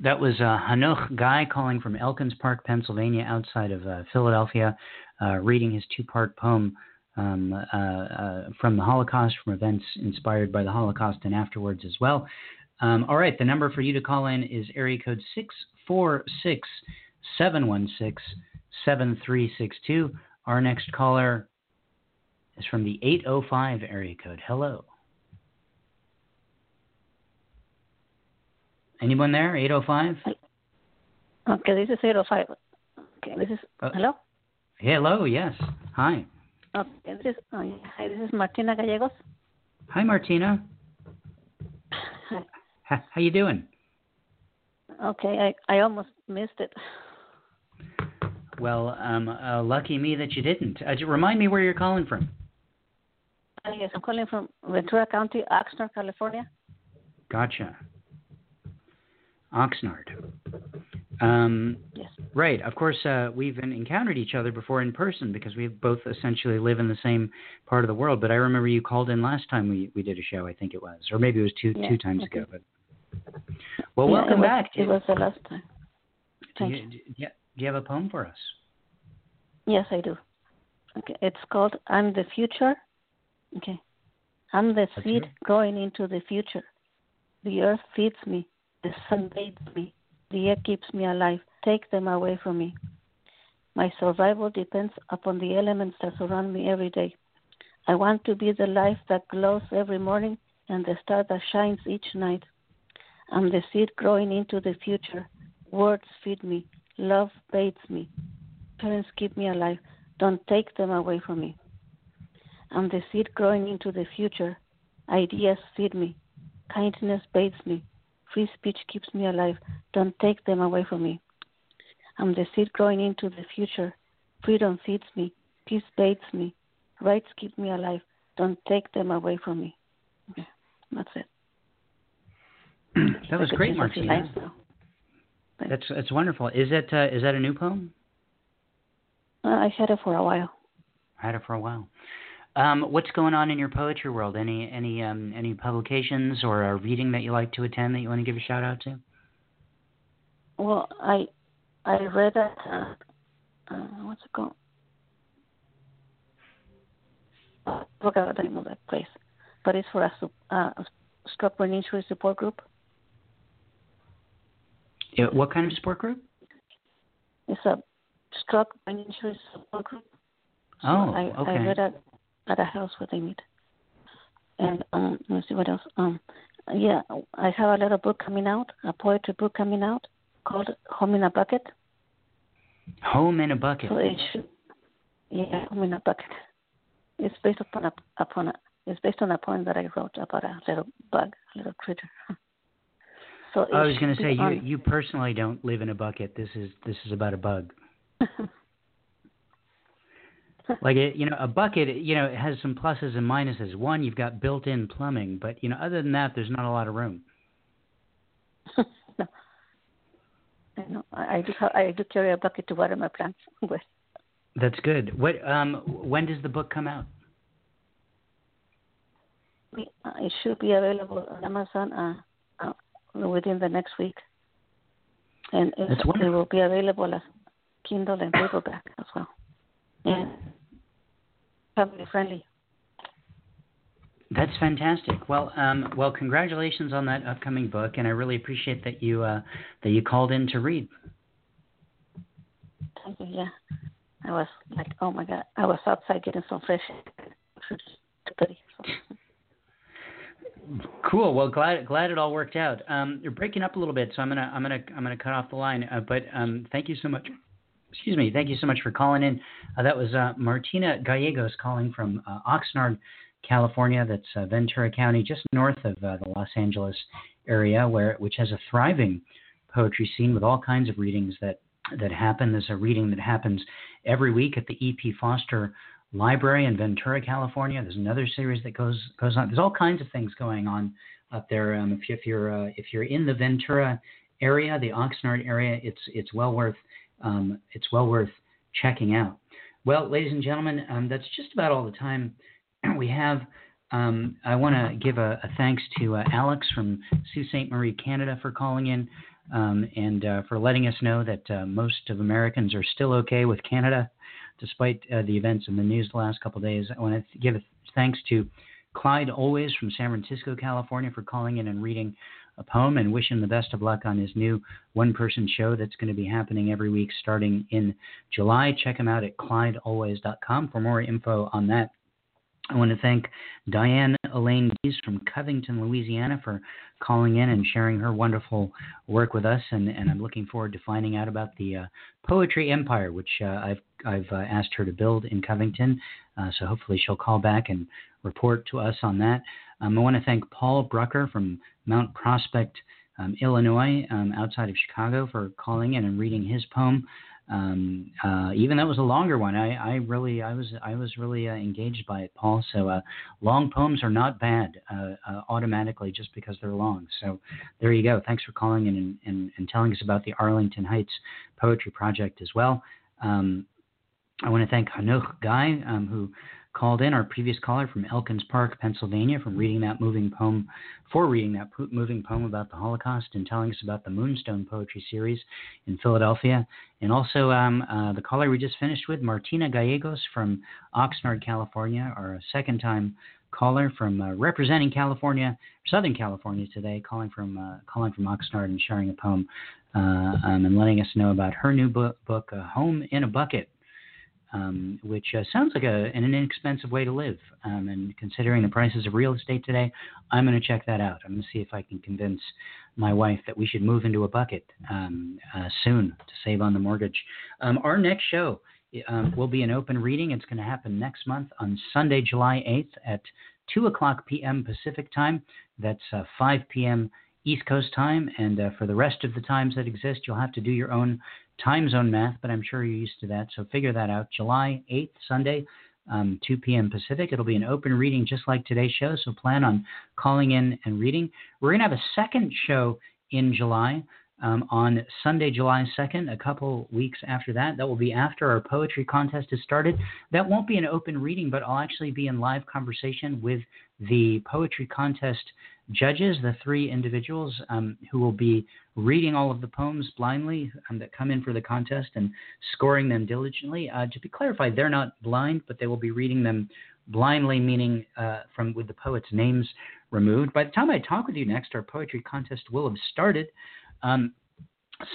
That was uh, Hanoch Guy calling from Elkins Park, Pennsylvania, outside of uh, Philadelphia, uh, reading his two-part poem um, uh, uh, from the Holocaust, from events inspired by the Holocaust and afterwards as well. Um, all right, the number for you to call in is area code six four six seven one six seven three six two. Our next caller is from the 805 area code. Hello. Anyone there? 805? Okay, this is 805. Okay, this is, Uh, hello? Hello, yes. Hi. Okay, this is, uh, hi, this is Martina Gallegos. Hi, Martina. Hi. H- how you doing? Okay, I, I almost missed it. Well, um, uh, lucky me that you didn't. Uh, remind me where you're calling from. Uh, yes, I'm calling from Ventura County, Oxnard, California. Gotcha. Oxnard. Um, Yes. right. Of course, uh, we've en- encountered each other before in person because we both essentially live in the same part of the world. But I remember you called in last time we, we did a show. I think it was, or maybe it was two Yeah, two times okay. ago. But well, Yeah, welcome it was, back. It was the last time. Thank you, you- do you have a poem for us? Yes, I do. Okay, it's called I'm the Future. Okay. I'm the Let's seed it. growing into the future. The earth feeds me. The sun bathes me. The air keeps me alive. Take them away from me. My survival depends upon the elements that surround me every day. I want to be the life that glows every morning and the star that shines each night. I'm the seed growing into the future. Words feed me. Love bathes me. Parents keep me alive. Don't take them away from me. I'm the seed growing into the future. Ideas feed me. Kindness bathes me. Free speech keeps me alive. Don't take them away from me. I'm the seed growing into the future. Freedom feeds me. Peace bathes me. Rights keep me alive. Don't take them away from me. Okay, that's it. that was great, Martina. That's that's wonderful. Is that uh, is that a new poem? Uh, I had it for a while. I had it for a while. Um, what's going on in your poetry world? Any any um, any publications or a reading that you like to attend that you want to give a shout out to? Well, I I read at uh, uh, what's it called? Uh, I forgot the name of that place, but it's for a, uh, a stroke brain injury support group. What kind of support group? It's a stroke injury support group. So Oh, I, okay. I read at at a house where they meet. And um, let me see what else. Um, yeah, I have a little book coming out, a poetry book coming out called Home in a Bucket. Home in a bucket. So it should, yeah, Home in a Bucket. It's based upon a upon a it's based on a poem that I wrote about a little bug, a little critter. so I was going to say be you you personally don't live in a bucket. This is this is about a bug. Like it, you know, a bucket, you know, it has some pluses and minuses. One, you've got built-in plumbing, but you know, other than that, there's not a lot of room. no. I know. I, do have, I do carry a bucket to water my plants with. That's good. What um when does the book come out? Uh, It should be available on Amazon uh, within the next week. and it, it will be available as Kindle and paperback as well, and family friendly. That's fantastic. Well, um, well, congratulations on that upcoming book, and I really appreciate that you uh, that you called in to read. Thank you. Yeah, I was like, oh my god, I was outside getting some fresh Cool. Well, glad glad it all worked out. Um, you're breaking up a little bit, so I'm gonna I'm gonna I'm gonna cut off the line. Uh, but um, thank you so much. Excuse me. Thank you so much for calling in. Uh, that was uh, Martina Gallegos calling from uh, Oxnard, California. That's uh, Ventura County, just north of uh, the Los Angeles area, where which has a thriving poetry scene with all kinds of readings that that happen. There's a reading that happens every week at the E.P. Foster Library in Ventura, California. There's another series that goes goes on. There's all kinds of things going on up there. Um, if, you, if you're uh, if you're in the Ventura area, the Oxnard area, it's it's well worth um, it's well worth checking out. Well, ladies and gentlemen, um, that's just about all the time we have. Um, I want to give a, a, thanks to uh, Alex from Sault Ste. Marie, Canada, for calling in um, and uh, for letting us know that uh, most of Americans are still okay with Canada, despite uh, the events in the news the last couple of days. I want to give thanks to Clyde Always from San Francisco, California, for calling in and reading a poem and wish him the best of luck on his new one person show that's going to be happening every week starting in July. Check him out at ClydeAlways.com for more info on that. I want to thank Diane Elaine Dees from Covington, Louisiana, for calling in and sharing her wonderful work with us. And, and I'm looking forward to finding out about the uh, Poetry Empire, which uh, I've, I've uh, asked her to build in Covington. Uh, so hopefully she'll call back and report to us on that. Um, I want to thank Paul Brucker from Mount Prospect, um, Illinois, um, outside of Chicago, for calling in and reading his poem. Um, uh, even that was a longer one. I, I really, I was, I was really uh, engaged by it, Paul. So uh, long poems are not bad uh, automatically just because they're long. So there you go. Thanks for calling in and, and, and telling us about the Arlington Heights Poetry Project as well. Um, I want to thank Hanoch Guy, um, who called in, our previous caller from Elkins Park, Pennsylvania, from reading that moving poem, for reading that moving poem about the Holocaust and telling us about the Moonstone Poetry Series in Philadelphia. And also um, uh, the caller we just finished with, Martina Gallegos from Oxnard, California, our second time caller from uh, representing California, Southern California today, calling from uh, calling from Oxnard and sharing a poem uh, um, and letting us know about her new book, book Home in a Bucket um, which uh, sounds like a, an inexpensive way to live. Um, and considering the prices of real estate today, I'm going to check that out. I'm going to see if I can convince my wife that we should move into a bucket um, uh, soon to save on the mortgage. Um, our next show um, will be an open reading. It's going to happen next month on Sunday, July 8th at 2 o'clock p.m. Pacific time. That's uh, 5 p.m. East Coast time. And uh, for the rest of the times that exist, you'll have to do your own time zone math, but I'm sure you're used to that. So figure that out. July 8th, Sunday, um, 2 p.m. Pacific. It'll be an open reading just like today's show. So plan on calling in and reading. We're going to have a second show in July. Um, on Sunday, July 2nd, a couple weeks after that. That will be after our poetry contest has started. That won't be an open reading, but I'll actually be in live conversation with the poetry contest judges, the three individuals um, who will be reading all of the poems blindly um, that come in for the contest and scoring them diligently. Uh, to be clarified, they're not blind, but they will be reading them blindly, meaning uh, from with the poets' names removed. By the time I talk with you next, our poetry contest will have started. Um,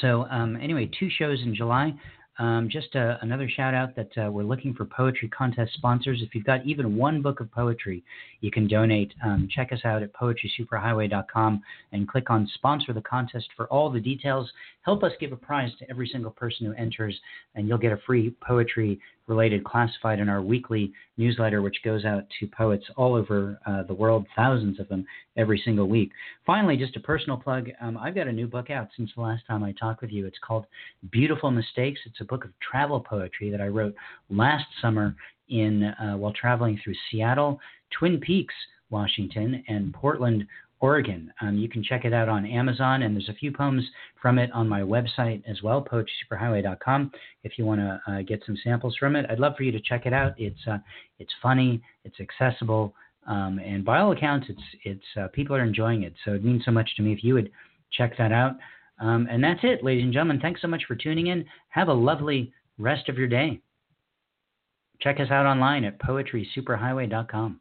so um, anyway, two shows in July. Um, just uh, another shout out that uh, we're looking for poetry contest sponsors. If you've got even one book of poetry, you can donate. Um, check us out at poetrysuperhighway.com and click on sponsor the contest for all the details. Help us give a prize to every single person who enters, and you'll get a free poetry related classified in our weekly newsletter, which goes out to poets all over uh, the world, thousands of them every single week. Finally, just a personal plug um, I've got a new book out since the last time I talked with you. It's called Beautiful Mistakes. It's a book of travel poetry that I wrote last summer in uh, while traveling through Seattle, Twin Peaks, Washington, and Portland, Oregon. Um, you can check it out on Amazon, and there's a few poems from it on my website as well, poetrysuperhighway.com. If you want to uh, get some samples from it, I'd love for you to check it out. It's uh, it's funny, it's accessible, um, and by all accounts, it's it's uh, people are enjoying it. So it means so much to me if you would check that out. Um, and that's it, ladies and gentlemen. Thanks so much for tuning in. Have a lovely rest of your day. Check us out online at poetrysuperhighway.com.